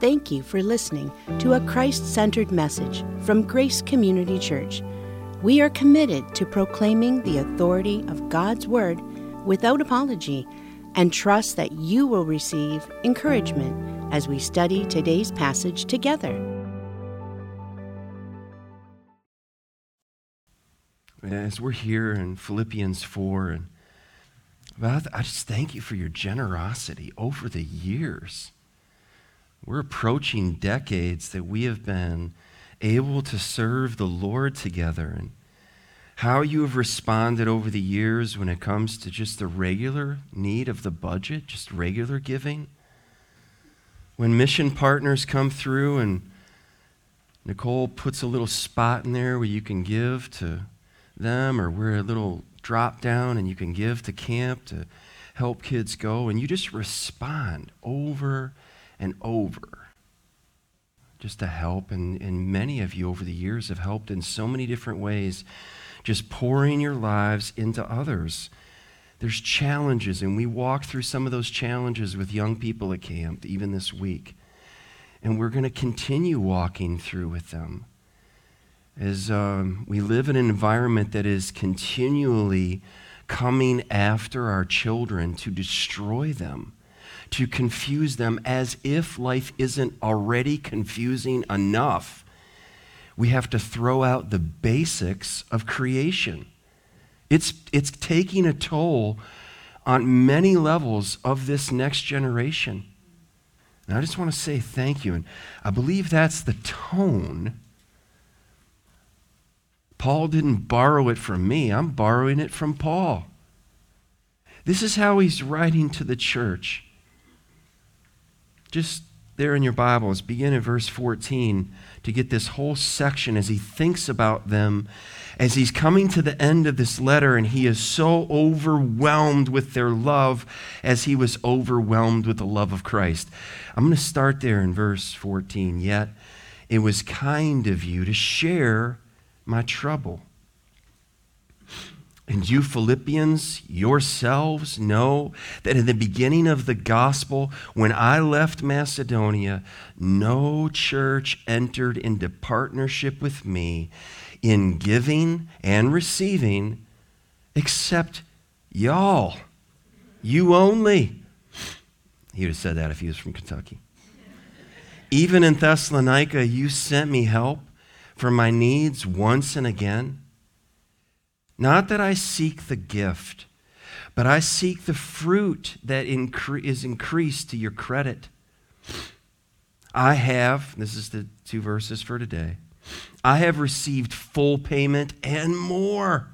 Thank you for listening to a Christ centered message from Grace Community Church. We are committed to proclaiming the authority of God's Word without apology and trust that you will receive encouragement as we study today's passage together. As we're here in Philippians 4, and I just thank you for your generosity over the years. We're approaching decades that we have been able to serve the Lord together and how you have responded over the years when it comes to just the regular need of the budget, just regular giving. When mission partners come through and Nicole puts a little spot in there where you can give to them, or we're a little drop down and you can give to camp to help kids go, and you just respond over and over just to help. And, and many of you over the years have helped in so many different ways, just pouring your lives into others. There's challenges, and we walk through some of those challenges with young people at camp, even this week. And we're going to continue walking through with them as um, we live in an environment that is continually coming after our children to destroy them to confuse them as if life isn't already confusing enough. We have to throw out the basics of creation. It's, it's taking a toll on many levels of this next generation. And I just want to say thank you. And I believe that's the tone. Paul didn't borrow it from me, I'm borrowing it from Paul. This is how he's writing to the church just there in your Bibles, begin in verse 14 to get this whole section as he thinks about them, as he's coming to the end of this letter, and he is so overwhelmed with their love as he was overwhelmed with the love of Christ. I'm going to start there in verse 14. Yet it was kind of you to share my trouble. And you, Philippians, yourselves know that in the beginning of the gospel, when I left Macedonia, no church entered into partnership with me in giving and receiving except y'all. You only. He would have said that if he was from Kentucky. Even in Thessalonica, you sent me help for my needs once and again. Not that I seek the gift, but I seek the fruit that incre- is increased to your credit. I have, this is the two verses for today, I have received full payment and more.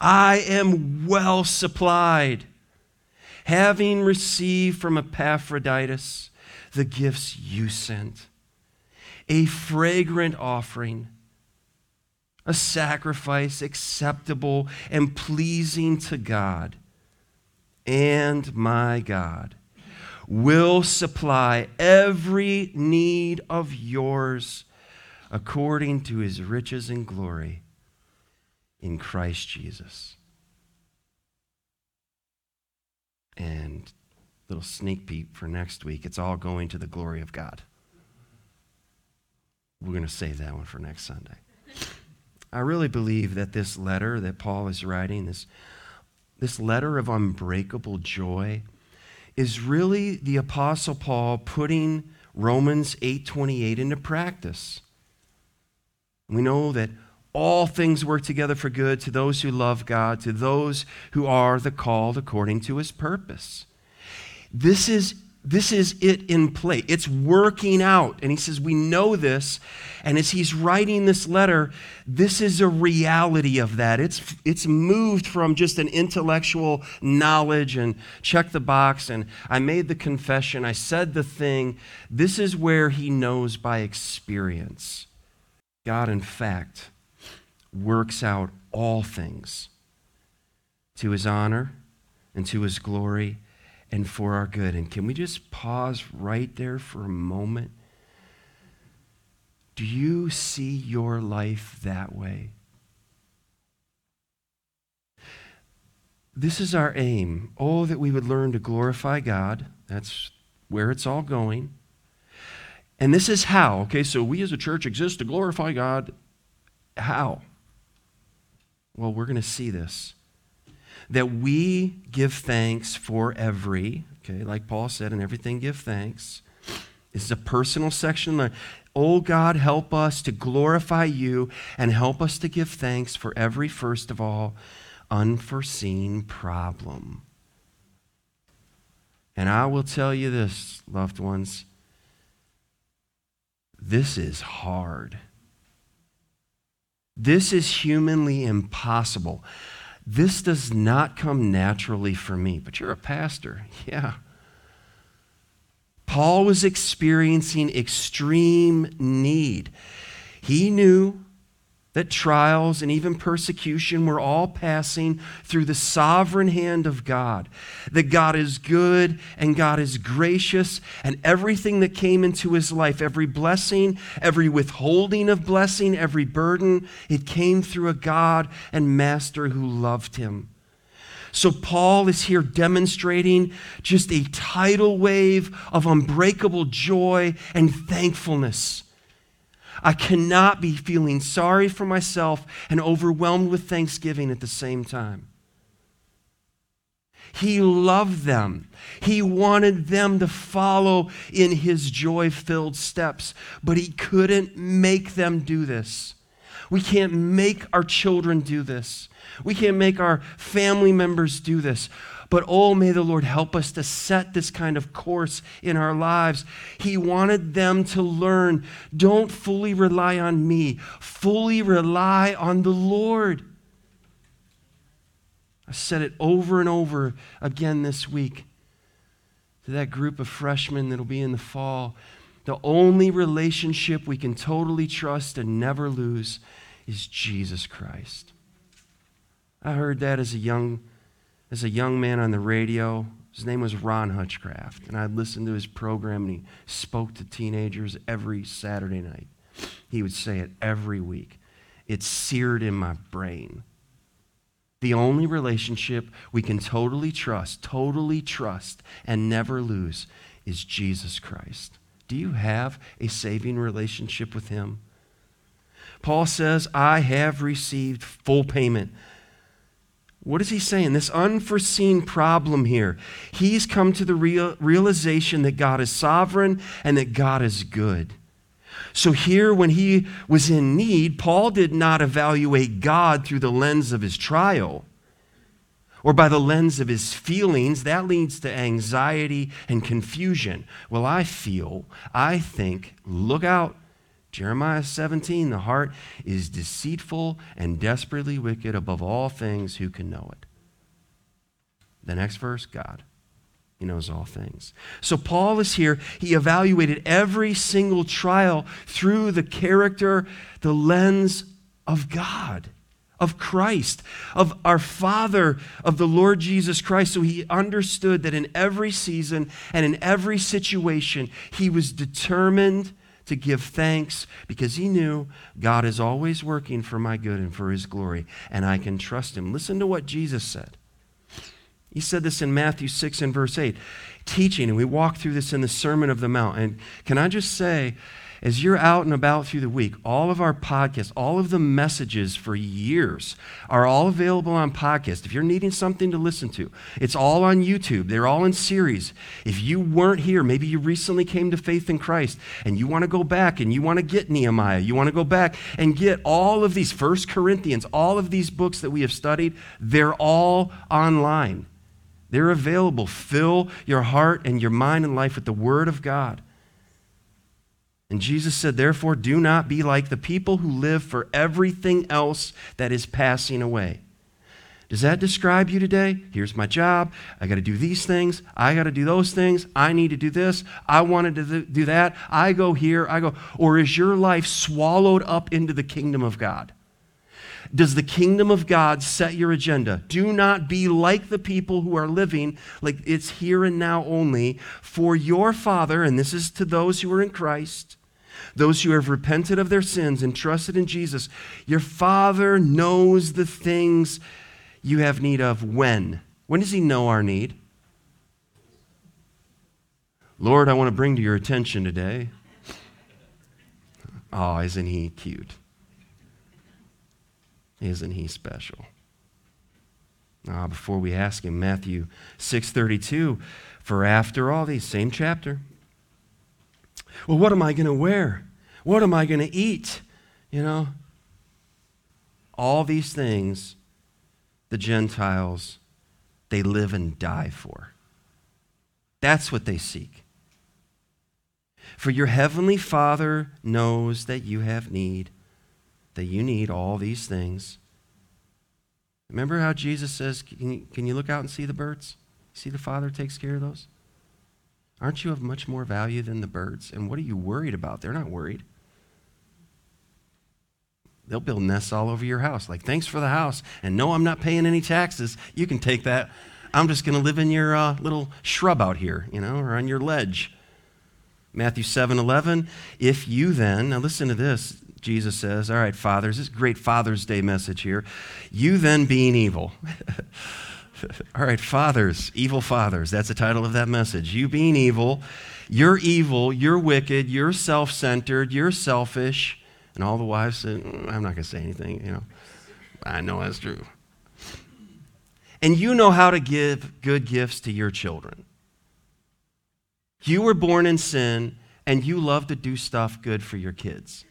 I am well supplied, having received from Epaphroditus the gifts you sent, a fragrant offering a sacrifice acceptable and pleasing to God. And my God will supply every need of yours according to his riches and glory in Christ Jesus. And little sneak peek for next week. It's all going to the glory of God. We're going to save that one for next Sunday. I really believe that this letter that Paul is writing, this, this letter of unbreakable joy, is really the Apostle Paul putting Romans 8:28 into practice. We know that all things work together for good to those who love God, to those who are the called according to his purpose. This is this is it in play. It's working out. And he says, We know this. And as he's writing this letter, this is a reality of that. It's, it's moved from just an intellectual knowledge and check the box and I made the confession, I said the thing. This is where he knows by experience. God, in fact, works out all things to his honor and to his glory and for our good. And can we just pause right there for a moment? Do you see your life that way? This is our aim. Oh, that we would learn to glorify God. That's where it's all going. And this is how, okay? So we as a church exist to glorify God. How? Well, we're going to see this. That we give thanks for every, okay, like Paul said, in everything give thanks. This is a personal section. Oh God, help us to glorify you and help us to give thanks for every, first of all, unforeseen problem. And I will tell you this, loved ones this is hard. This is humanly impossible. This does not come naturally for me. But you're a pastor. Yeah. Paul was experiencing extreme need. He knew that trials and even persecution were all passing through the sovereign hand of God. That God is good and God is gracious, and everything that came into his life, every blessing, every withholding of blessing, every burden, it came through a God and Master who loved him. So, Paul is here demonstrating just a tidal wave of unbreakable joy and thankfulness I cannot be feeling sorry for myself and overwhelmed with thanksgiving at the same time. He loved them. He wanted them to follow in his joy filled steps, but he couldn't make them do this. We can't make our children do this. We can't make our family members do this. But oh, may the Lord help us to set this kind of course in our lives. He wanted them to learn don't fully rely on me, fully rely on the Lord. I said it over and over again this week to that group of freshmen that'll be in the fall. The only relationship we can totally trust and never lose is Jesus Christ. I heard that as a young as a young man on the radio. His name was Ron Hutchcraft, and I'd listen to his program, and he spoke to teenagers every Saturday night. He would say it every week. It's seared in my brain. The only relationship we can totally trust, totally trust, and never lose is Jesus Christ. Do you have a saving relationship with Him? Paul says, I have received full payment what is he saying? This unforeseen problem here. He's come to the real, realization that God is sovereign and that God is good. So, here, when he was in need, Paul did not evaluate God through the lens of his trial or by the lens of his feelings. That leads to anxiety and confusion. Well, I feel, I think, look out. Jeremiah 17, the heart is deceitful and desperately wicked above all things. Who can know it? The next verse, God. He knows all things. So Paul is here. He evaluated every single trial through the character, the lens of God, of Christ, of our Father, of the Lord Jesus Christ. So he understood that in every season and in every situation, he was determined to give thanks because he knew God is always working for my good and for his glory, and I can trust him. Listen to what Jesus said. He said this in Matthew 6 and verse 8, teaching, and we walked through this in the Sermon of the Mount. And can I just say, as you're out and about through the week, all of our podcasts, all of the messages for years are all available on podcast. If you're needing something to listen to, it's all on YouTube. They're all in series. If you weren't here, maybe you recently came to faith in Christ and you want to go back and you want to get Nehemiah, you want to go back and get all of these First Corinthians, all of these books that we have studied, they're all online. They're available. Fill your heart and your mind and life with the Word of God. And Jesus said, Therefore, do not be like the people who live for everything else that is passing away. Does that describe you today? Here's my job. I got to do these things. I got to do those things. I need to do this. I wanted to do that. I go here. I go. Or is your life swallowed up into the kingdom of God? Does the kingdom of God set your agenda? Do not be like the people who are living like it's here and now only. For your Father, and this is to those who are in Christ, those who have repented of their sins and trusted in Jesus, your Father knows the things you have need of when? When does He know our need? Lord, I want to bring to your attention today Oh, isn't he cute? Isn't he special? Ah, before we ask him, Matthew 6:32, for after all these, same chapter. Well, what am I going to wear? What am I going to eat? You know, all these things the Gentiles they live and die for. That's what they seek. For your heavenly Father knows that you have need, that you need all these things. Remember how Jesus says, Can you, look out and see the birds? See the Father takes care of those? Aren't you of much more value than the birds? And what are you worried about? They're not worried. They'll build nests all over your house. Like, thanks for the house. And no, I'm not paying any taxes. You can take that. I'm just going to live in your uh, little shrub out here, you know, or on your ledge. Matthew 7 11. If you then, now listen to this, Jesus says, All right, fathers, this great Father's Day message here. You then being evil. All right, fathers, evil fathers. That's the title of that message. You being evil, you're evil, you're wicked, you're self centered, you're selfish. And all the wives said, mm, I'm not going to say anything, you know. I know that's true. And you know how to give good gifts to your children. You were born in sin, and you love to do stuff good for your kids.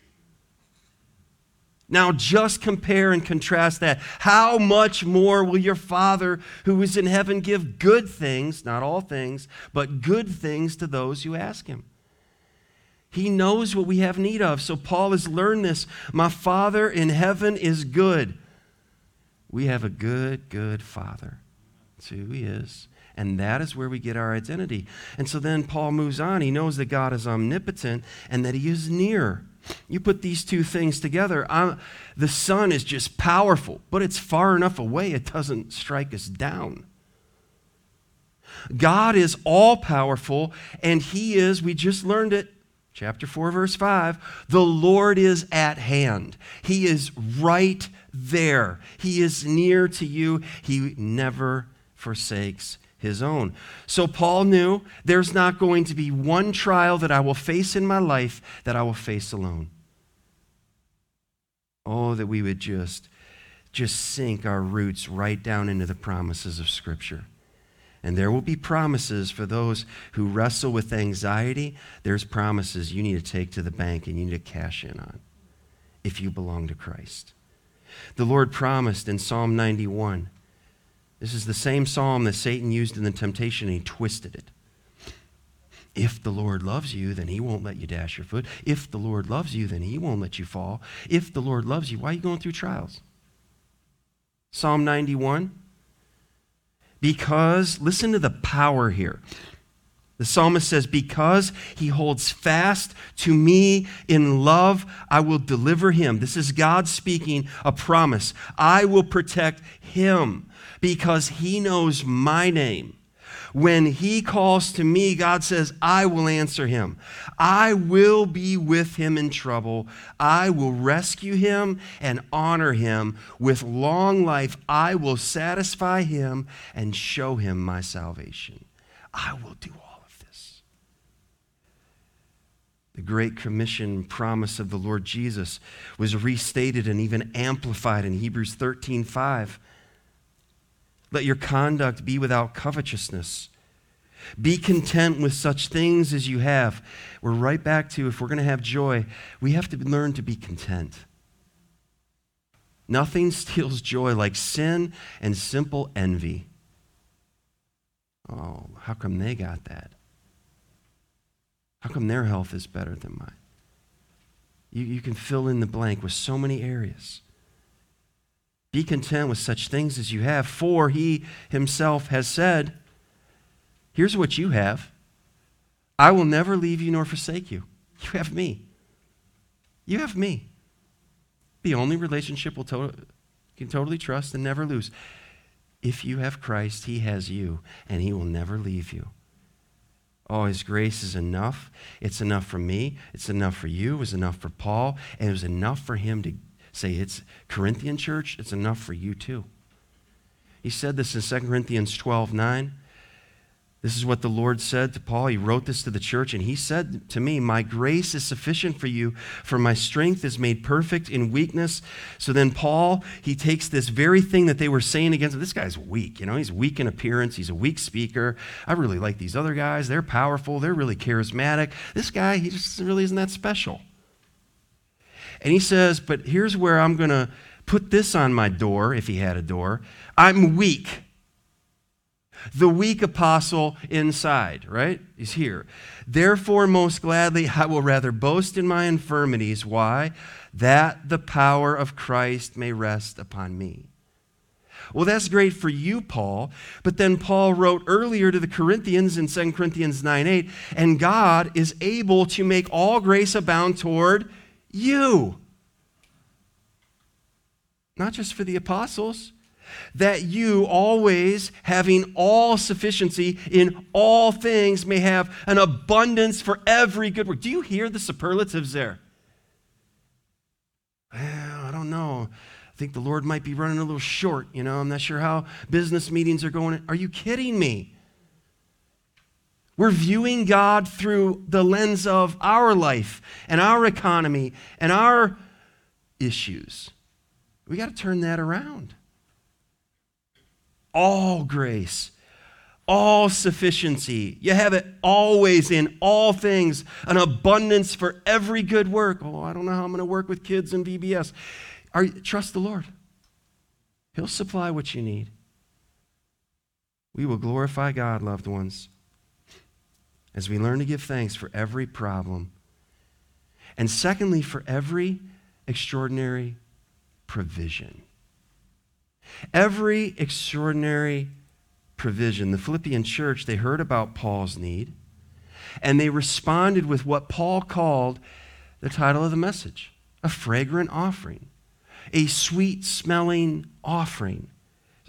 Now, just compare and contrast that. How much more will your Father who is in heaven give good things, not all things, but good things to those who ask Him? He knows what we have need of. So Paul has learned this. My Father in heaven is good. We have a good, good Father. That's who He is. And that is where we get our identity. And so then Paul moves on. He knows that God is omnipotent and that He is near. You put these two things together, I'm, the sun is just powerful, but it's far enough away it doesn't strike us down. God is all powerful, and He is, we just learned it, chapter 4, verse 5, the Lord is at hand. He is right there. He is near to you. He never forsakes his own. So Paul knew there's not going to be one trial that I will face in my life that I will face alone. Oh, that we would just just sink our roots right down into the promises of scripture. And there will be promises for those who wrestle with anxiety. There's promises you need to take to the bank and you need to cash in on if you belong to Christ. The Lord promised in Psalm 91 this is the same psalm that Satan used in the temptation, and he twisted it. If the Lord loves you, then he won't let you dash your foot. If the Lord loves you, then he won't let you fall. If the Lord loves you, why are you going through trials? Psalm 91. Because, listen to the power here. The psalmist says, Because he holds fast to me in love, I will deliver him. This is God speaking a promise. I will protect him because he knows my name. When he calls to me, God says, I will answer him. I will be with him in trouble. I will rescue him and honor him. With long life, I will satisfy him and show him my salvation. I will do all of this. The Great Commission promise of the Lord Jesus was restated and even amplified in Hebrews 13 5. Let your conduct be without covetousness. Be content with such things as you have. We're right back to if we're going to have joy, we have to learn to be content. Nothing steals joy like sin and simple envy. Oh, how come they got that? How come their health is better than mine? You, you can fill in the blank with so many areas. Be content with such things as you have, for he himself has said, Here's what you have I will never leave you nor forsake you. You have me. You have me. The only relationship we'll to- can totally trust and never lose. If you have Christ, he has you, and he will never leave you. Oh, his grace is enough. It's enough for me. It's enough for you. It was enough for Paul. And it was enough for him to say, it's Corinthian church, it's enough for you too. He said this in 2 Corinthians 12 9. This is what the Lord said to Paul. He wrote this to the church, and he said to me, My grace is sufficient for you, for my strength is made perfect in weakness. So then, Paul, he takes this very thing that they were saying against him. This guy's weak. You know, he's weak in appearance, he's a weak speaker. I really like these other guys. They're powerful, they're really charismatic. This guy, he just really isn't that special. And he says, But here's where I'm going to put this on my door, if he had a door. I'm weak. The weak apostle inside, right? Is here. Therefore, most gladly, I will rather boast in my infirmities. Why? That the power of Christ may rest upon me. Well, that's great for you, Paul. But then Paul wrote earlier to the Corinthians in 2 Corinthians 9 8, and God is able to make all grace abound toward you. Not just for the apostles, that you always, having all sufficiency in all things, may have an abundance for every good work. Do you hear the superlatives there? Well, I don't know. I think the Lord might be running a little short. You know, I'm not sure how business meetings are going. Are you kidding me? We're viewing God through the lens of our life and our economy and our issues. We got to turn that around all grace, all sufficiency. You have it always in all things, an abundance for every good work. Oh, I don't know how I'm going to work with kids in VBS. Are, trust the Lord. He'll supply what you need. We will glorify God, loved ones, as we learn to give thanks for every problem. And secondly, for every extraordinary provision. Every extraordinary provision. The Philippian church, they heard about Paul's need, and they responded with what Paul called the title of the message a fragrant offering, a sweet smelling offering.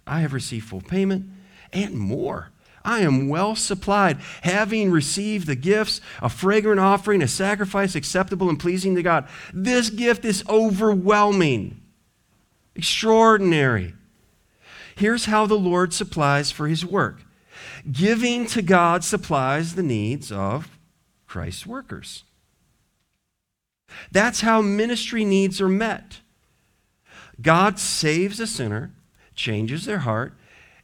I have received full payment and more. I am well supplied, having received the gifts, a fragrant offering, a sacrifice acceptable and pleasing to God. This gift is overwhelming, extraordinary. Here's how the Lord supplies for his work giving to God supplies the needs of Christ's workers. That's how ministry needs are met. God saves a sinner, changes their heart,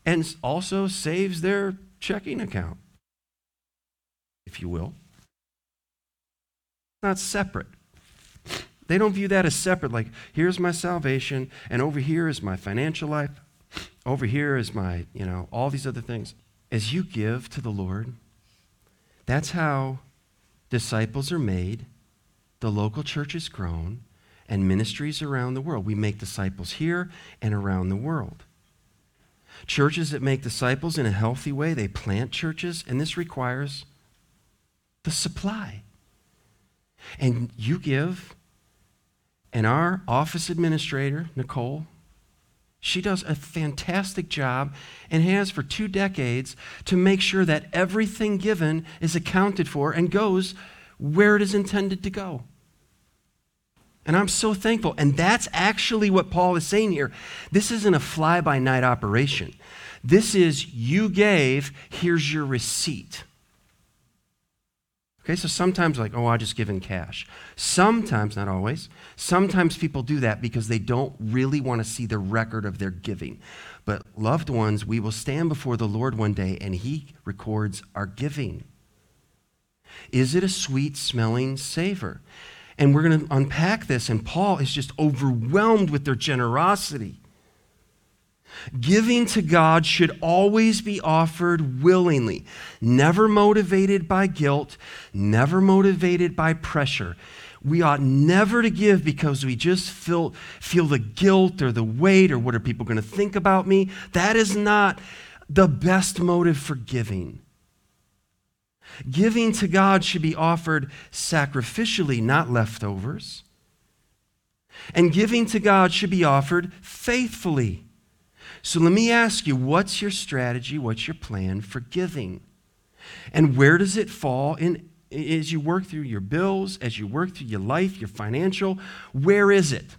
and also saves their checking account, if you will. Not separate. They don't view that as separate, like, here's my salvation, and over here is my financial life. Over here is my, you know, all these other things. As you give to the Lord, that's how disciples are made, the local church is grown, and ministries around the world. We make disciples here and around the world. Churches that make disciples in a healthy way, they plant churches, and this requires the supply. And you give, and our office administrator, Nicole, she does a fantastic job and has for two decades to make sure that everything given is accounted for and goes where it is intended to go. And I'm so thankful. And that's actually what Paul is saying here. This isn't a fly by night operation. This is you gave, here's your receipt. Okay, so sometimes, like, oh, I just give in cash. Sometimes, not always, sometimes people do that because they don't really want to see the record of their giving. But, loved ones, we will stand before the Lord one day and He records our giving. Is it a sweet smelling savor? And we're going to unpack this, and Paul is just overwhelmed with their generosity. Giving to God should always be offered willingly, never motivated by guilt, never motivated by pressure. We ought never to give because we just feel, feel the guilt or the weight or what are people going to think about me. That is not the best motive for giving. Giving to God should be offered sacrificially, not leftovers. And giving to God should be offered faithfully so let me ask you what's your strategy? What's your plan for giving? And where does it fall in as you work through your bills, as you work through your life, your financial? Where is it?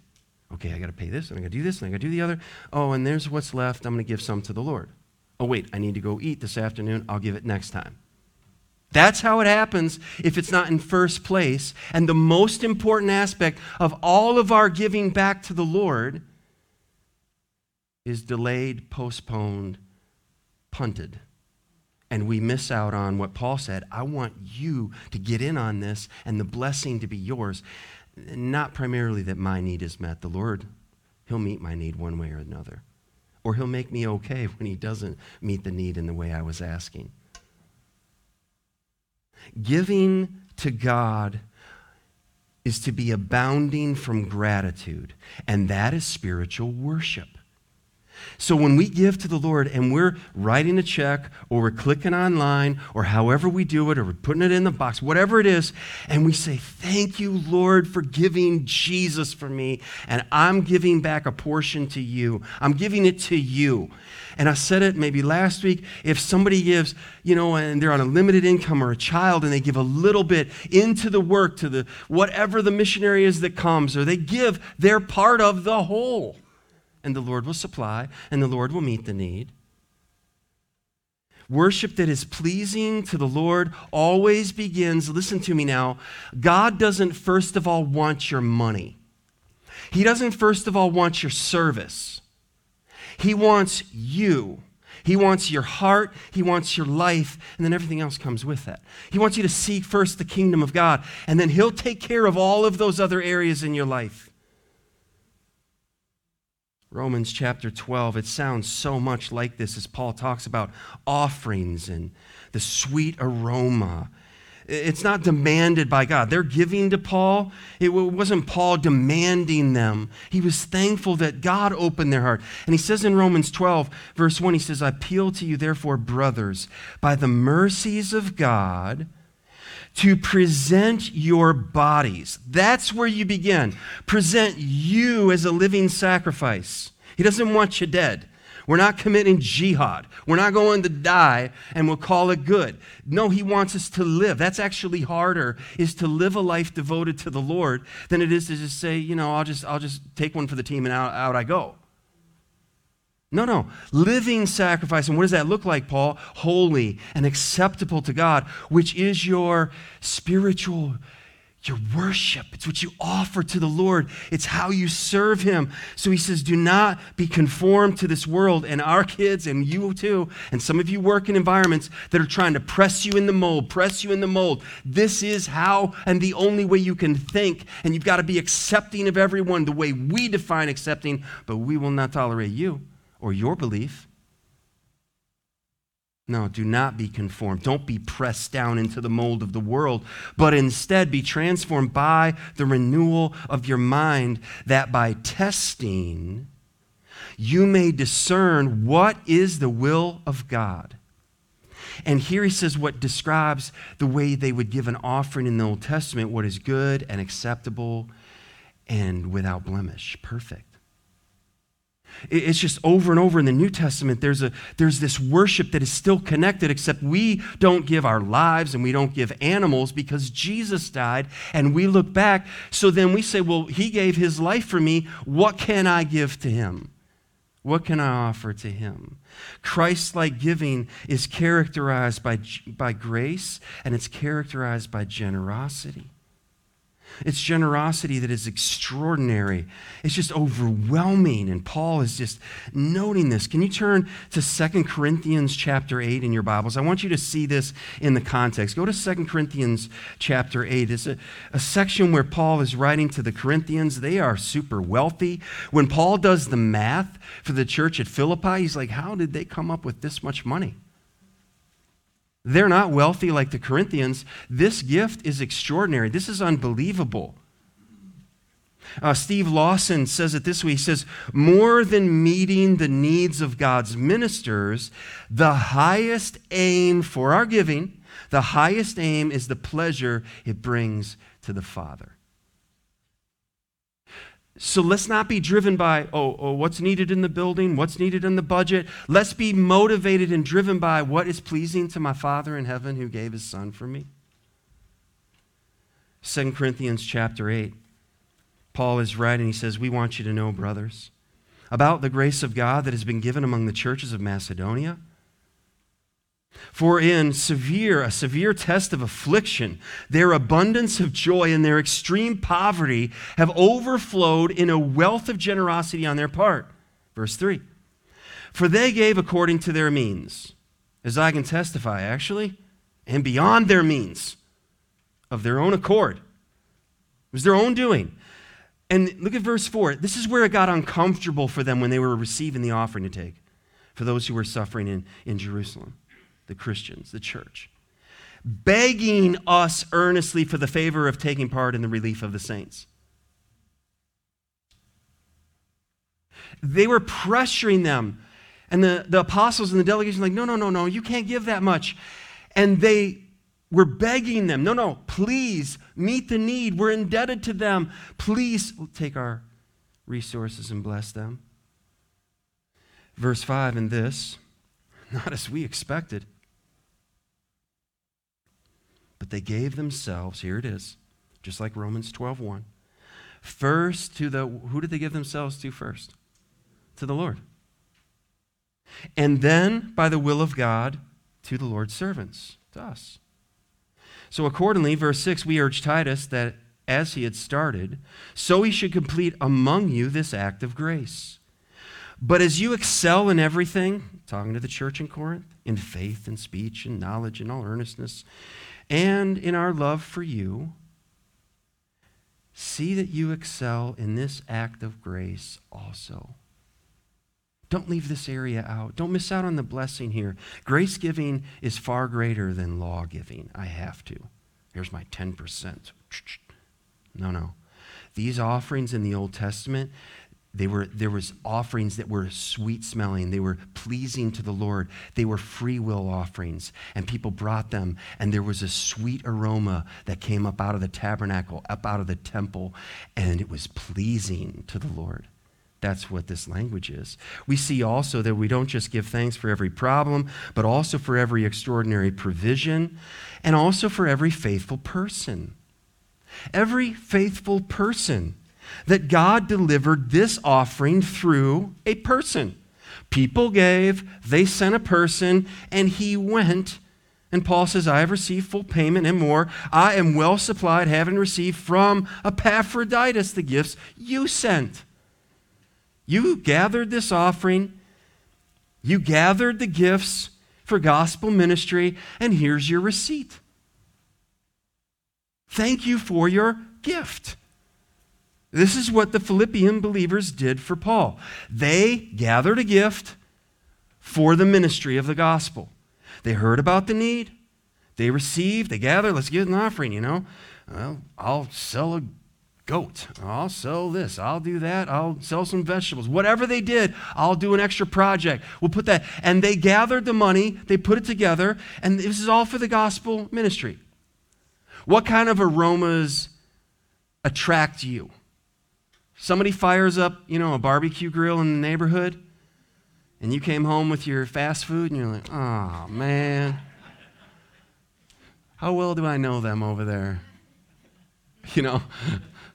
Okay, I got to pay this, and I got to do this, and I got to do the other. Oh, and there's what's left. I'm going to give some to the Lord. Oh, wait, I need to go eat this afternoon. I'll give it next time. That's how it happens if it's not in first place. And the most important aspect of all of our giving back to the Lord is delayed, postponed, punted. And we miss out on what Paul said I want you to get in on this and the blessing to be yours. Not primarily that my need is met. The Lord, He'll meet my need one way or another. Or He'll make me okay when He doesn't meet the need in the way I was asking. Giving to God is to be abounding from gratitude, and that is spiritual worship. So when we give to the Lord and we're writing a check or we're clicking online or however we do it or we're putting it in the box, whatever it is, and we say, Thank you, Lord, for giving Jesus for me, and I'm giving back a portion to you. I'm giving it to you. And I said it maybe last week. If somebody gives, you know, and they're on a limited income or a child and they give a little bit into the work, to the whatever the missionary is that comes, or they give, they're part of the whole and the Lord will supply, and the Lord will meet the need. Worship that is pleasing to the Lord always begins, listen to me now. God doesn't first of all want your money. He doesn't first of all want your service. He wants you. He wants your heart, He wants your life, and then everything else comes with that. He wants you to seek first the kingdom of God, and then He'll take care of all of those other areas in your life. Romans chapter 12, it sounds so much like this as Paul talks about offerings and the sweet aroma. It's not demanded by God. They're giving to Paul. It wasn't Paul demanding them. He was thankful that God opened their heart. And he says in Romans 12, verse 1, he says, I appeal to you, therefore, brothers, by the mercies of God to present your bodies. That's where you begin. Present you as a living sacrifice. He doesn't want you dead. We're not committing jihad. We're not going to die and we'll call it good. No, he wants us to live. That's actually harder is to live a life devoted to the Lord than it is to just say, you know, I'll just I'll just take one for the team and out, out I go. No, no. Living sacrifice. And what does that look like, Paul? Holy and acceptable to God, which is your spiritual, your worship. It's what you offer to the Lord, it's how you serve Him. So he says, do not be conformed to this world. And our kids, and you too, and some of you work in environments that are trying to press you in the mold, press you in the mold. This is how and the only way you can think. And you've got to be accepting of everyone the way we define accepting, but we will not tolerate you or your belief. No, do not be conformed. Don't be pressed down into the mold of the world, but instead be transformed by the renewal of your mind, that by testing you may discern what is the will of God. And here he says what describes the way they would give an offering in the Old Testament what is good and acceptable and without blemish, perfect. It's just over and over in the New Testament, there's, a, there's this worship that is still connected, except we don't give our lives and we don't give animals because Jesus died and we look back. So then we say, well, he gave his life for me. What can I give to him? What can I offer to him? Christ like giving is characterized by, by grace and it's characterized by generosity. It's generosity that is extraordinary. It's just overwhelming. And Paul is just noting this. Can you turn to Second Corinthians chapter 8 in your Bibles? I want you to see this in the context. Go to Second Corinthians chapter 8. It's a, a section where Paul is writing to the Corinthians. They are super wealthy. When Paul does the math for the church at Philippi, he's like, How did they come up with this much money? They're not wealthy like the Corinthians. This gift is extraordinary. This is unbelievable. Uh, Steve Lawson says it this way He says, More than meeting the needs of God's ministers, the highest aim for our giving, the highest aim is the pleasure it brings to the Father. So let's not be driven by, oh, oh, what's needed in the building, what's needed in the budget. Let's be motivated and driven by what is pleasing to my Father in heaven who gave his Son for me. 2 Corinthians chapter 8, Paul is writing, he says, We want you to know, brothers, about the grace of God that has been given among the churches of Macedonia. For in severe, a severe test of affliction, their abundance of joy and their extreme poverty have overflowed in a wealth of generosity on their part. Verse 3 For they gave according to their means, as I can testify, actually, and beyond their means, of their own accord. It was their own doing. And look at verse 4. This is where it got uncomfortable for them when they were receiving the offering to take for those who were suffering in, in Jerusalem, the Christians, the church. Begging us earnestly for the favor of taking part in the relief of the saints. They were pressuring them. And the, the apostles and the delegation were like, no, no, no, no, you can't give that much. And they were begging them, no, no, please meet the need. We're indebted to them. Please take our resources and bless them. Verse 5 in this, not as we expected, but they gave themselves, here it is, just like Romans 12 1. First to the, who did they give themselves to first? To the Lord. And then, by the will of God, to the Lord's servants, to us. So, accordingly, verse 6, we urge Titus that as he had started, so he should complete among you this act of grace. But as you excel in everything, talking to the church in Corinth, in faith and speech and knowledge and all earnestness, and in our love for you, see that you excel in this act of grace also. Don't leave this area out. Don't miss out on the blessing here. Grace giving is far greater than law giving. I have to. Here's my 10%. No, no. These offerings in the Old Testament, they were, there was offerings that were sweet smelling. They were pleasing to the Lord. They were free will offerings. And people brought them, and there was a sweet aroma that came up out of the tabernacle, up out of the temple, and it was pleasing to the Lord. That's what this language is. We see also that we don't just give thanks for every problem, but also for every extraordinary provision, and also for every faithful person. Every faithful person that God delivered this offering through a person. People gave, they sent a person, and he went. And Paul says, I have received full payment and more. I am well supplied, having received from Epaphroditus the gifts you sent. You gathered this offering, you gathered the gifts for gospel ministry, and here's your receipt. Thank you for your gift. This is what the Philippian believers did for Paul. They gathered a gift for the ministry of the gospel. They heard about the need, they received, they gathered, let's give an offering, you know. Well, I'll sell a goat. I'll sell this. I'll do that. I'll sell some vegetables. Whatever they did, I'll do an extra project. We'll put that. And they gathered the money, they put it together, and this is all for the gospel ministry. What kind of aromas attract you? Somebody fires up, you know, a barbecue grill in the neighborhood, and you came home with your fast food, and you're like, oh, man. How well do I know them over there? You know,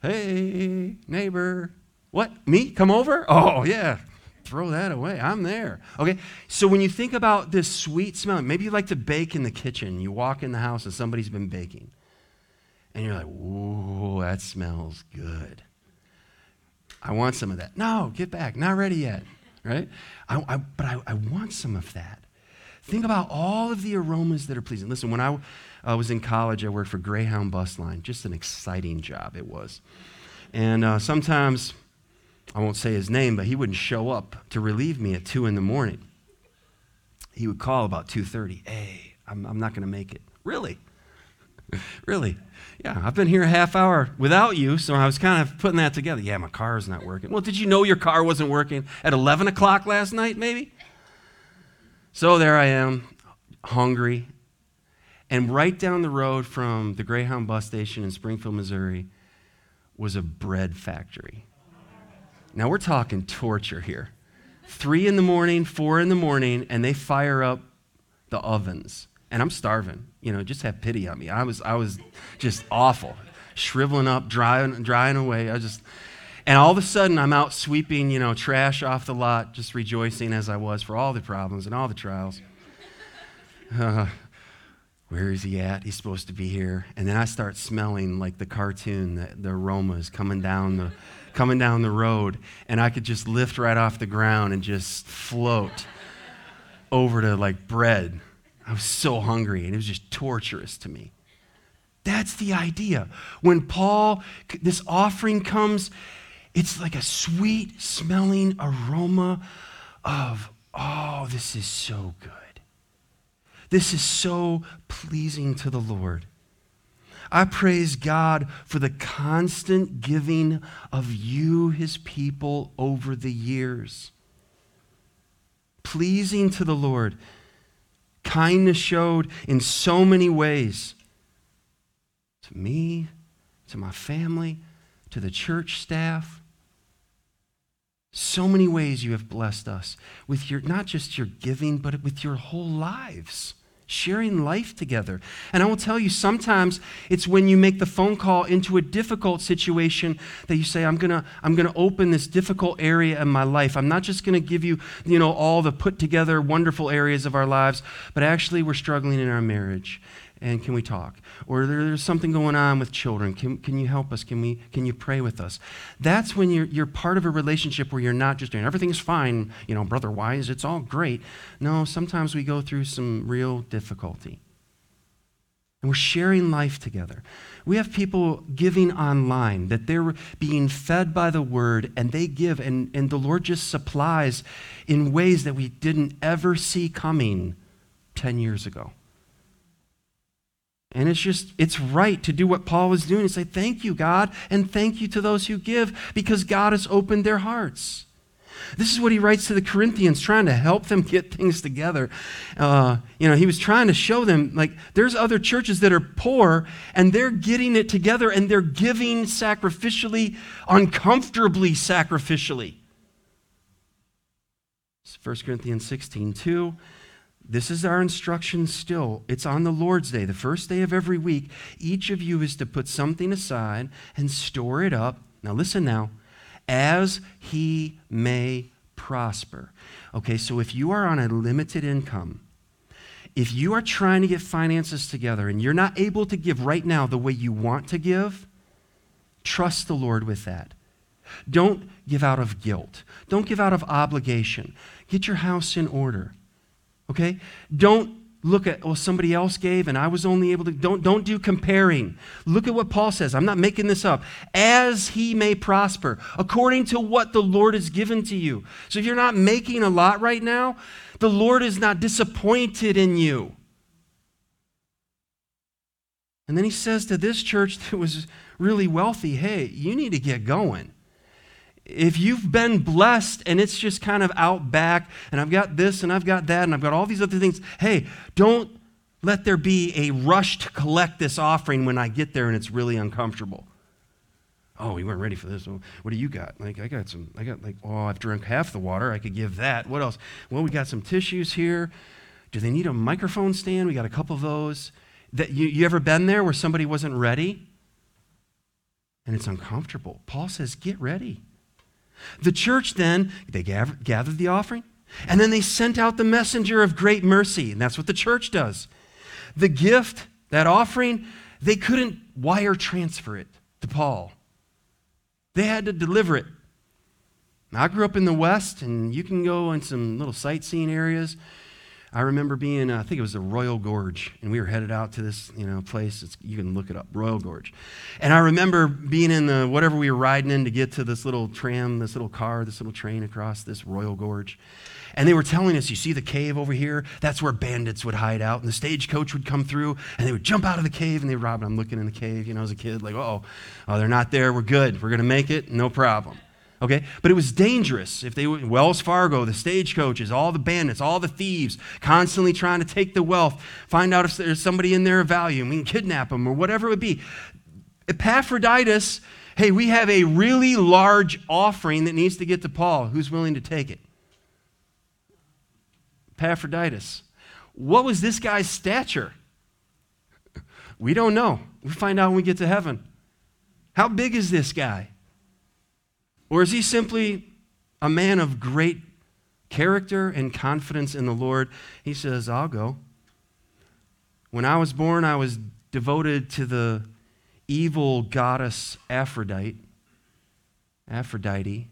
hey, neighbor. What? Me? Come over? Oh, yeah. Throw that away. I'm there. Okay. So when you think about this sweet smell, maybe you like to bake in the kitchen. You walk in the house and somebody's been baking. And you're like, whoa, that smells good. I want some of that. No, get back. Not ready yet. Right? I, I, but I, I, want some of that. Think about all of the aromas that are pleasing. Listen, when I uh, was in college, I worked for Greyhound Bus Line. Just an exciting job it was. And uh, sometimes, I won't say his name, but he wouldn't show up to relieve me at 2 in the morning. He would call about 2.30. Hey, I'm, I'm not going to make it. Really? really? Yeah, I've been here a half hour without you, so I was kind of putting that together. Yeah, my car's not working. Well, did you know your car wasn't working at 11 o'clock last night, maybe? So there I am, hungry. And right down the road from the Greyhound bus station in Springfield, Missouri, was a bread factory. Now we're talking torture here. Three in the morning, four in the morning, and they fire up the ovens and I'm starving. You know, just have pity on me. I was, I was just awful, shriveling up, drying, drying away. I just, and all of a sudden, I'm out sweeping, you know, trash off the lot, just rejoicing as I was for all the problems and all the trials. uh, where is he at? He's supposed to be here. And then I start smelling like the cartoon, the, the aromas coming down the, coming down the road. And I could just lift right off the ground and just float over to like bread. I was so hungry and it was just torturous to me. That's the idea. When Paul, this offering comes, it's like a sweet smelling aroma of, oh, this is so good. This is so pleasing to the Lord. I praise God for the constant giving of you, his people, over the years. Pleasing to the Lord. Kindness showed in so many ways to me, to my family, to the church staff. So many ways you have blessed us with your, not just your giving, but with your whole lives, sharing life together. And I will tell you, sometimes it's when you make the phone call into a difficult situation that you say, I'm to I'm to open this difficult area in my life. I'm not just to give you, you know, all the put together wonderful areas of our lives, but actually we're struggling in our marriage and can we talk? Or there's something going on with children. Can, can you help us? Can, we, can you pray with us? That's when you're, you're part of a relationship where you're not just doing everything's fine, you know, brother wise, it's all great. No, sometimes we go through some real difficulty. And we're sharing life together. We have people giving online that they're being fed by the word and they give, and, and the Lord just supplies in ways that we didn't ever see coming 10 years ago. And it's just, it's right to do what Paul was doing and say, Thank you, God, and thank you to those who give because God has opened their hearts. This is what he writes to the Corinthians, trying to help them get things together. Uh, you know, he was trying to show them, like, there's other churches that are poor and they're getting it together and they're giving sacrificially, uncomfortably sacrificially. 1 Corinthians 16, 2. This is our instruction still. It's on the Lord's Day, the first day of every week. Each of you is to put something aside and store it up. Now, listen now, as he may prosper. Okay, so if you are on a limited income, if you are trying to get finances together and you're not able to give right now the way you want to give, trust the Lord with that. Don't give out of guilt. Don't give out of obligation. Get your house in order. Okay? Don't look at, well, somebody else gave and I was only able to. Don't, don't do comparing. Look at what Paul says. I'm not making this up. As he may prosper, according to what the Lord has given to you. So if you're not making a lot right now, the Lord is not disappointed in you. And then he says to this church that was really wealthy, hey, you need to get going if you've been blessed and it's just kind of out back and I've got this and I've got that and I've got all these other things, hey, don't let there be a rush to collect this offering when I get there and it's really uncomfortable. Oh, we weren't ready for this. What do you got? Like, I got some, I got like, oh, I've drunk half the water. I could give that. What else? Well, we got some tissues here. Do they need a microphone stand? We got a couple of those. That you, you ever been there where somebody wasn't ready? And it's uncomfortable. Paul says, get ready. The church then, they gathered the offering, and then they sent out the messenger of great mercy, and that's what the church does. The gift, that offering, they couldn't wire transfer it to Paul. They had to deliver it. I grew up in the West, and you can go in some little sightseeing areas I remember being, uh, I think it was the Royal Gorge, and we were headed out to this, you know, place. It's, you can look it up, Royal Gorge. And I remember being in the whatever we were riding in to get to this little tram, this little car, this little train across this Royal Gorge. And they were telling us, you see the cave over here? That's where bandits would hide out. And the stagecoach would come through, and they would jump out of the cave, and they would rob. And I'm looking in the cave, you know, as a kid, like, oh, oh, they're not there. We're good. We're going to make it. No problem. Okay? But it was dangerous. If they Wells Fargo, the stagecoaches, all the bandits, all the thieves, constantly trying to take the wealth, find out if there's somebody in there of value, and we can kidnap them or whatever it would be. Epaphroditus, hey, we have a really large offering that needs to get to Paul. Who's willing to take it? Epaphroditus. What was this guy's stature? We don't know. We find out when we get to heaven. How big is this guy? Or is he simply a man of great character and confidence in the Lord? He says, I'll go. When I was born, I was devoted to the evil goddess Aphrodite. Aphrodite.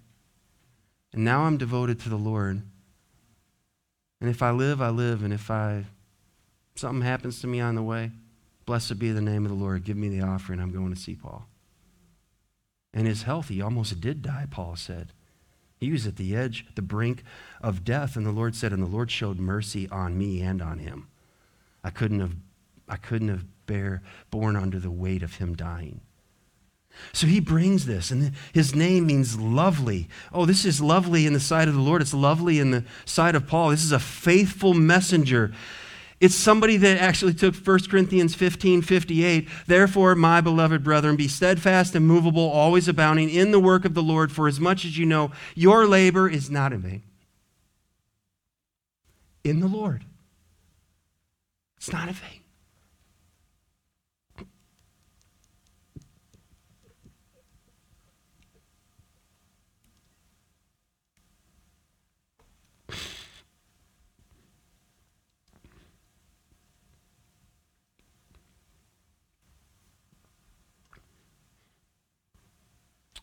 And now I'm devoted to the Lord. And if I live, I live. And if I something happens to me on the way, blessed be the name of the Lord. Give me the offering. I'm going to see Paul. And his health, he almost did die, Paul said. He was at the edge, the brink of death. And the Lord said, and the Lord showed mercy on me and on him. I couldn't have, I couldn't have bear, borne under the weight of him dying. So he brings this, and his name means lovely. Oh, this is lovely in the sight of the Lord. It's lovely in the sight of Paul. This is a faithful messenger. It's somebody that actually took 1 Corinthians 15 58. Therefore, my beloved brethren, be steadfast and movable, always abounding in the work of the Lord, for as much as you know, your labor is not in vain. In the Lord. It's not in vain.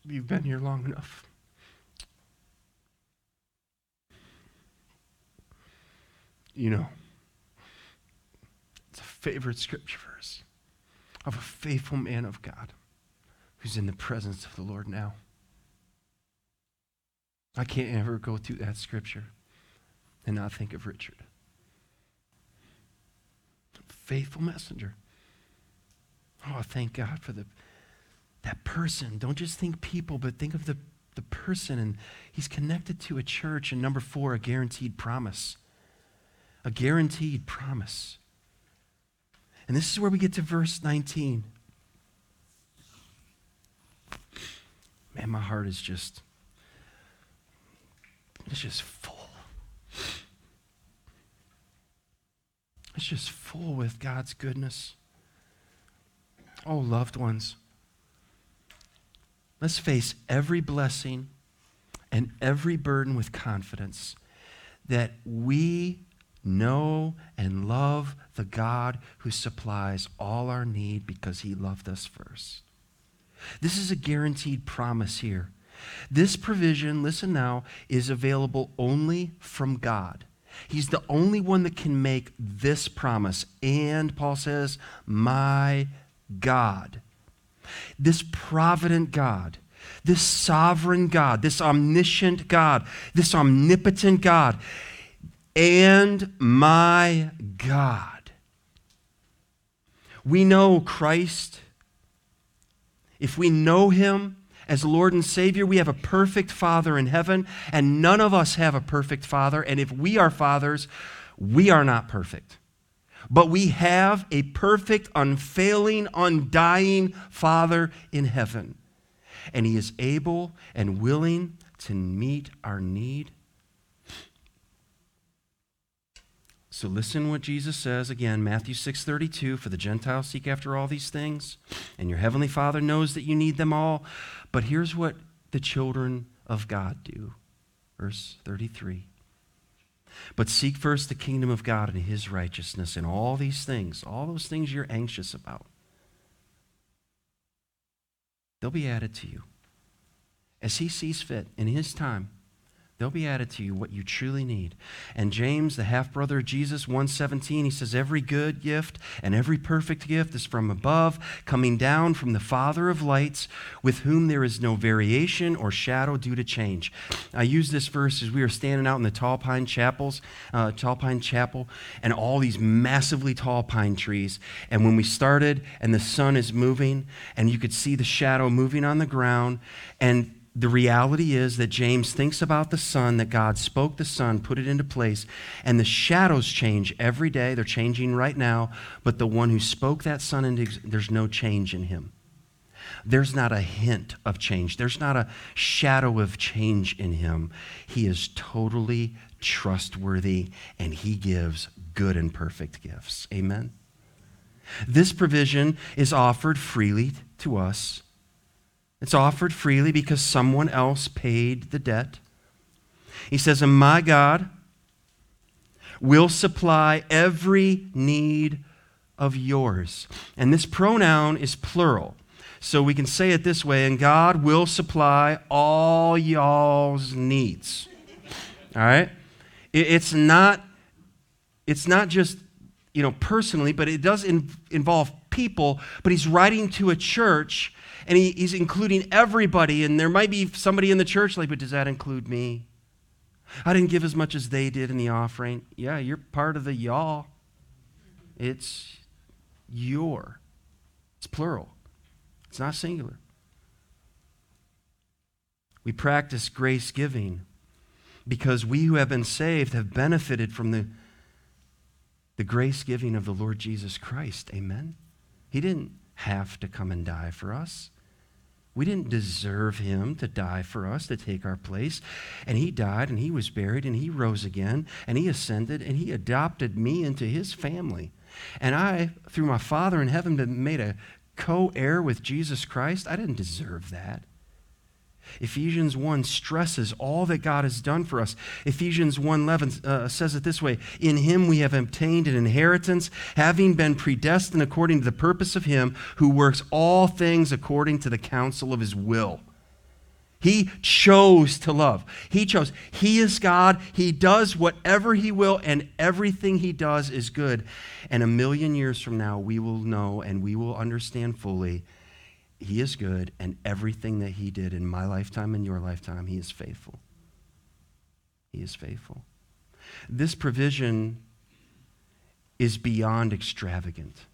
You've been here long enough. You know, it's a favorite scripture verse of a faithful man of God who's in the presence of the Lord now. I can't ever go through that scripture and not think of Richard. Faithful messenger. Oh, thank God for the that person. Don't just think people, but think of the, the person. And he's connected to a church. And number four, a guaranteed promise. A guaranteed promise. And this is where we get to verse 19. Man, my heart is just, it's just full. It's just full with God's goodness. Oh, loved ones. Let's face every blessing and every burden with confidence that we know and love the God who supplies all our need because he loved us first. This is a guaranteed promise here. This provision, listen now, is available only from God. He's the only one that can make this promise. And Paul says, My God this provident God, this sovereign God, this omniscient God, this omnipotent God, and my God. We know Christ. If we know him as Lord and Savior, we have a perfect Father in heaven, and none of us have a perfect Father. And if we are fathers, we are not perfect. But we have a perfect, unfailing, undying Father in heaven. And He is able and willing to meet our need. So listen what Jesus says again, Matthew 6:32, for the Gentiles seek after all these things, and your heavenly Father knows that you need them all. But here's what the children of God do. Verse 33. But seek first the kingdom of God and his righteousness and all these things, all those things you're anxious about, they'll be added to you as he sees fit in his time. They'll be added to you what you truly need. And James, the half brother of Jesus, 117, he says, Every good gift and every perfect gift is from above, coming down from the Father of lights, with whom there is no variation or shadow due to change. I use this verse as we were standing out in the tall pine chapels, uh, tall pine chapel, and all these massively tall pine trees. And when we started, and the sun is moving, and you could see the shadow moving on the ground, and the reality is that James thinks about the sun, that God spoke the sun, put it into place, and the shadows change every day. They're changing right now, but the one who spoke that sun into there's no change in him. There's not a hint of change. There's not a shadow of change in him. He is totally trustworthy and he gives good and perfect gifts. Amen. This provision is offered freely to us it's offered freely because someone else paid the debt. He says, And my God will supply every need of yours. And this pronoun is plural. So we can say it this way, and God will supply all y'all's needs. All right? It's not, it's not just, you know, personally, but it does in, involve people, but he's writing to a church and he, he's including everybody. And there might be somebody in the church like, but does that include me? I didn't give as much as they did in the offering. Yeah, you're part of the y'all. It's your. It's plural. It's not singular. We practice grace giving because we who have been saved have benefited from the, the grace giving of the Lord Jesus Christ. Amen? He didn't have to come and die for us. We didn't deserve him to die for us, to take our place. And he died, and he was buried, and he rose again, and he ascended, and he adopted me into his family. And I, through my Father in heaven, been made a co heir with Jesus Christ. I didn't deserve that. Ephesians 1 stresses all that God has done for us. Ephesians 1:11 uh, says it this way, "In him we have obtained an inheritance, having been predestined according to the purpose of him who works all things according to the counsel of his will." He chose to love. He chose. He is God. He does whatever He will, and everything He does is good. And a million years from now, we will know and we will understand fully he is good, and everything that He did in my lifetime and your lifetime, He is faithful. He is faithful. This provision is beyond extravagant,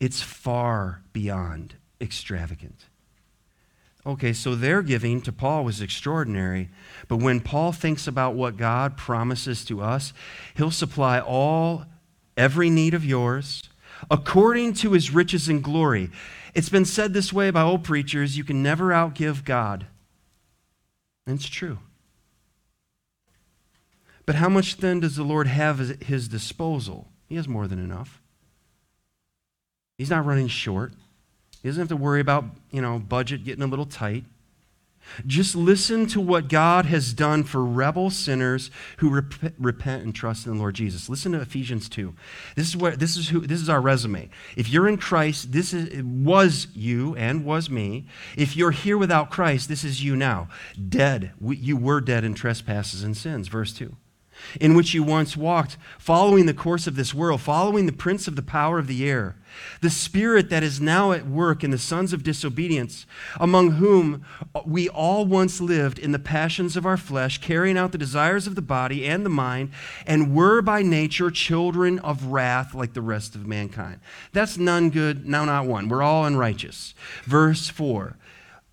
it's far beyond extravagant. Okay, so their giving to Paul was extraordinary, but when Paul thinks about what God promises to us, he'll supply all, every need of yours according to his riches and glory. It's been said this way by old preachers you can never outgive God. And it's true. But how much then does the Lord have at his disposal? He has more than enough. He's not running short. He doesn't have to worry about, you know, budget getting a little tight. Just listen to what God has done for rebel sinners who rep- repent and trust in the Lord Jesus. Listen to Ephesians 2. This is where this is who this is our resume. If you're in Christ, this is, was you and was me. If you're here without Christ, this is you now. Dead. We, you were dead in trespasses and sins. Verse 2 in which you once walked, following the course of this world, following the prince of the power of the air, the spirit that is now at work in the sons of disobedience, among whom we all once lived in the passions of our flesh, carrying out the desires of the body and the mind, and were by nature children of wrath like the rest of mankind. That's none good, now not one. We're all unrighteous. Verse 4.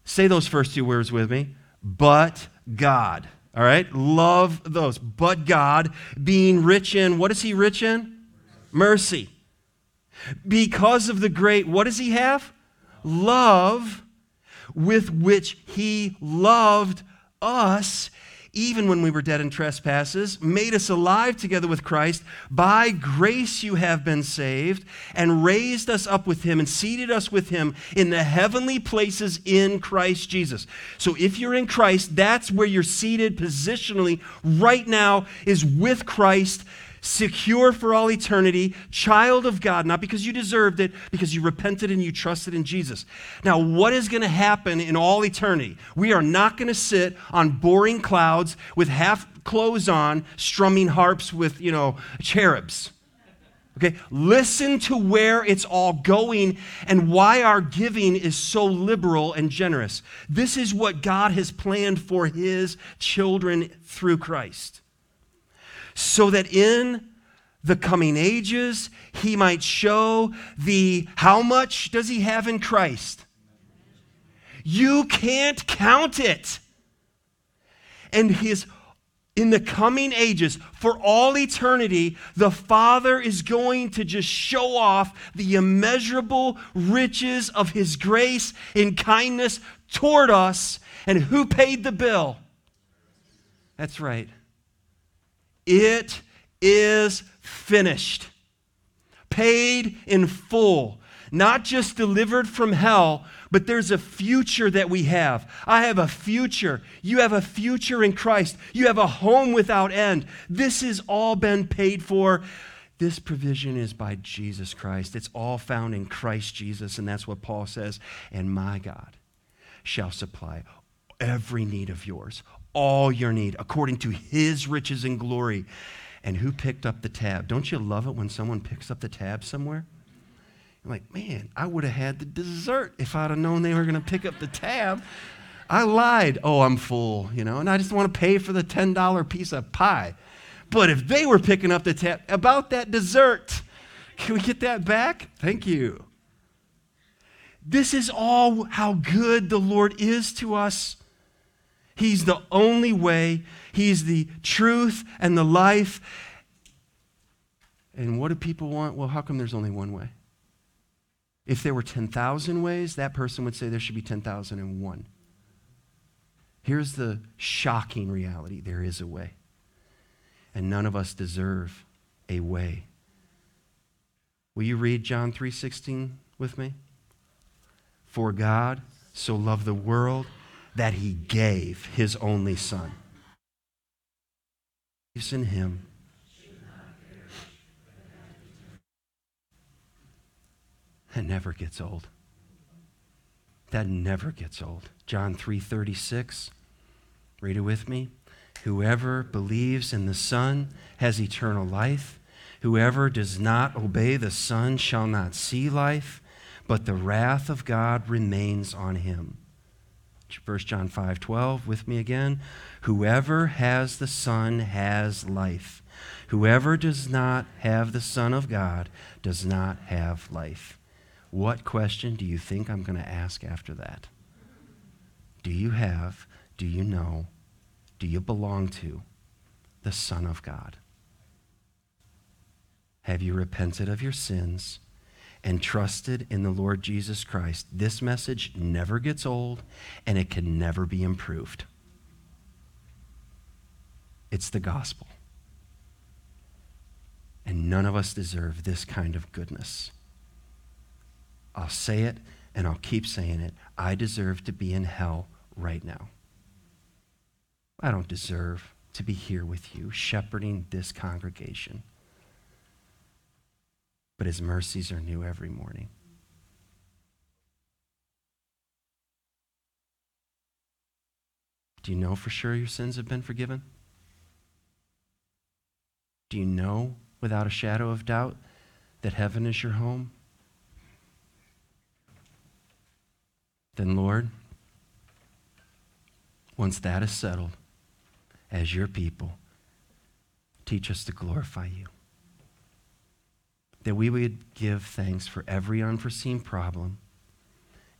Say those first two words with me. But God all right? Love those. But God, being rich in, what is He rich in? Mercy. Because of the great, what does He have? Love with which He loved us even when we were dead in trespasses, made us alive together with Christ. By grace you have been saved, and raised us up with him, and seated us with him in the heavenly places in Christ Jesus. So if you're in Christ, that's where you're seated positionally right now, is with Christ secure for all eternity, child of God, not because you deserved it, because you repented and you trusted in Jesus. Now, what is going to happen in all eternity? We are not going to sit on boring clouds with half clothes on, strumming harps with, you know, cherubs. Okay, listen to where it's all going and why our giving is so liberal and generous. This is what God has planned for his children through Christ so that in the coming ages he might show the how much does he have in Christ? You can't count it. And his in the coming ages, for all eternity, the Father is going to just show off the immeasurable riches of His grace and kindness toward us. And who paid the bill? That's right. It is finished. Paid in full. Not just delivered from hell, but there's a future that we have. I have a future. You have a future in Christ. You have a home without end. This has all been paid for. This provision is by Jesus Christ. It's all found in Christ Jesus, and that's what Paul says. And my God shall supply every need of yours, all your need, according to his riches and glory. And who picked up the tab? Don't you love it when someone picks up the tab somewhere? You're like, man, I would have had the dessert if I'd have known they were going to pick up the tab. I lied. Oh, I'm full, you know, and I just want to pay for the $10 piece of pie. But if they were picking up the tab about that dessert, can we get that back? Thank you. This is all how good the Lord is to us. He's the only way, He's the truth and the life. And what do people want? Well, how come there's only one way? If there were 10,000 ways, that person would say there should be 10,001. Here's the shocking reality there is a way and none of us deserve a way. Will you read John 3:16 with me? For God so loved the world that he gave his only son. He's in him. That never gets old. That never gets old. John 3:36. Read it with me. Whoever believes in the Son has eternal life. Whoever does not obey the Son shall not see life, but the wrath of God remains on him. 1 John 5 12, with me again. Whoever has the Son has life. Whoever does not have the Son of God does not have life. What question do you think I'm going to ask after that? Do you have, do you know do you belong to? The Son of God. Have you repented of your sins and trusted in the Lord Jesus Christ? This message never gets old and it can never be improved. It's the gospel. And none of us deserve this kind of goodness. I'll say it and I'll keep saying it. I deserve to be in hell right now. I don't deserve to be here with you, shepherding this congregation. But his mercies are new every morning. Do you know for sure your sins have been forgiven? Do you know without a shadow of doubt that heaven is your home? Then, Lord, once that is settled, as your people, teach us to glorify you. That we would give thanks for every unforeseen problem,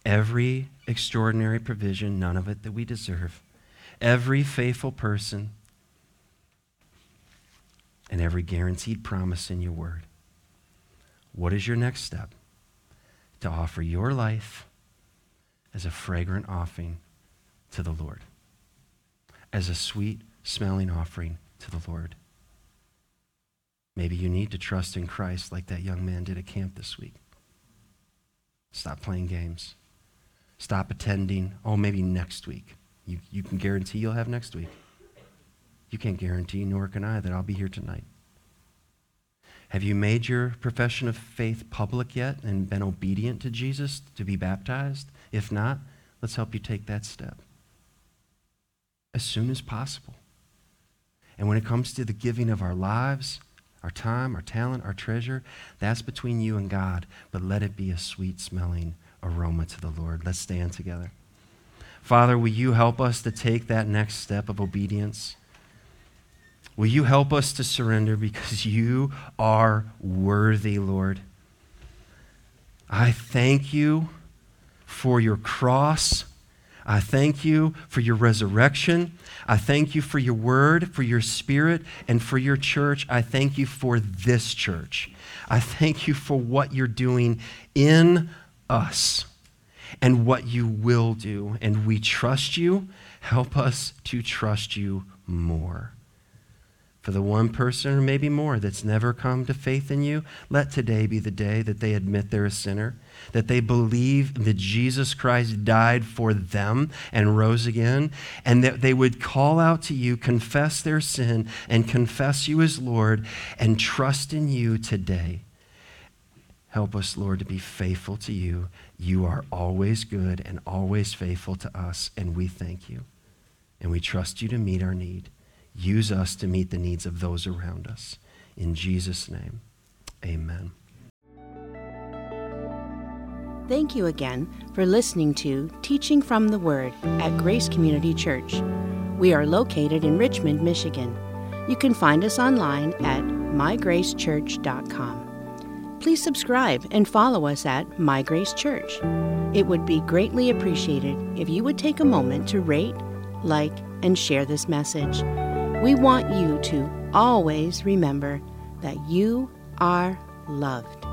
every extraordinary provision, none of it that we deserve, every faithful person, and every guaranteed promise in your word. What is your next step? To offer your life as a fragrant offering to the Lord, as a sweet smelling offering to the Lord. Maybe you need to trust in Christ like that young man did at camp this week. Stop playing games. Stop attending. Oh, maybe next week. You, you can guarantee you'll have next week. You can't guarantee, nor can I, that I'll be here tonight. Have you made your profession of faith public yet and been obedient to Jesus to be baptized? If not, let's help you take that step as soon as possible. And when it comes to the giving of our lives, our time, our talent, our treasure, that's between you and God. But let it be a sweet smelling aroma to the Lord. Let's stand together. Father, will you help us to take that next step of obedience? Will you help us to surrender because you are worthy, Lord? I thank you for your cross. I thank you for your resurrection. I thank you for your word, for your spirit, and for your church. I thank you for this church. I thank you for what you're doing in us and what you will do. And we trust you. Help us to trust you more. For the one person, or maybe more, that's never come to faith in you, let today be the day that they admit they're a sinner, that they believe that Jesus Christ died for them and rose again, and that they would call out to you, confess their sin, and confess you as Lord, and trust in you today. Help us, Lord, to be faithful to you. You are always good and always faithful to us, and we thank you. And we trust you to meet our need. Use us to meet the needs of those around us. In Jesus' name, amen. Thank you again for listening to Teaching from the Word at Grace Community Church. We are located in Richmond, Michigan. You can find us online at mygracechurch.com. Please subscribe and follow us at My Grace Church. It would be greatly appreciated if you would take a moment to rate, like, and share this message. We want you to always remember that you are loved.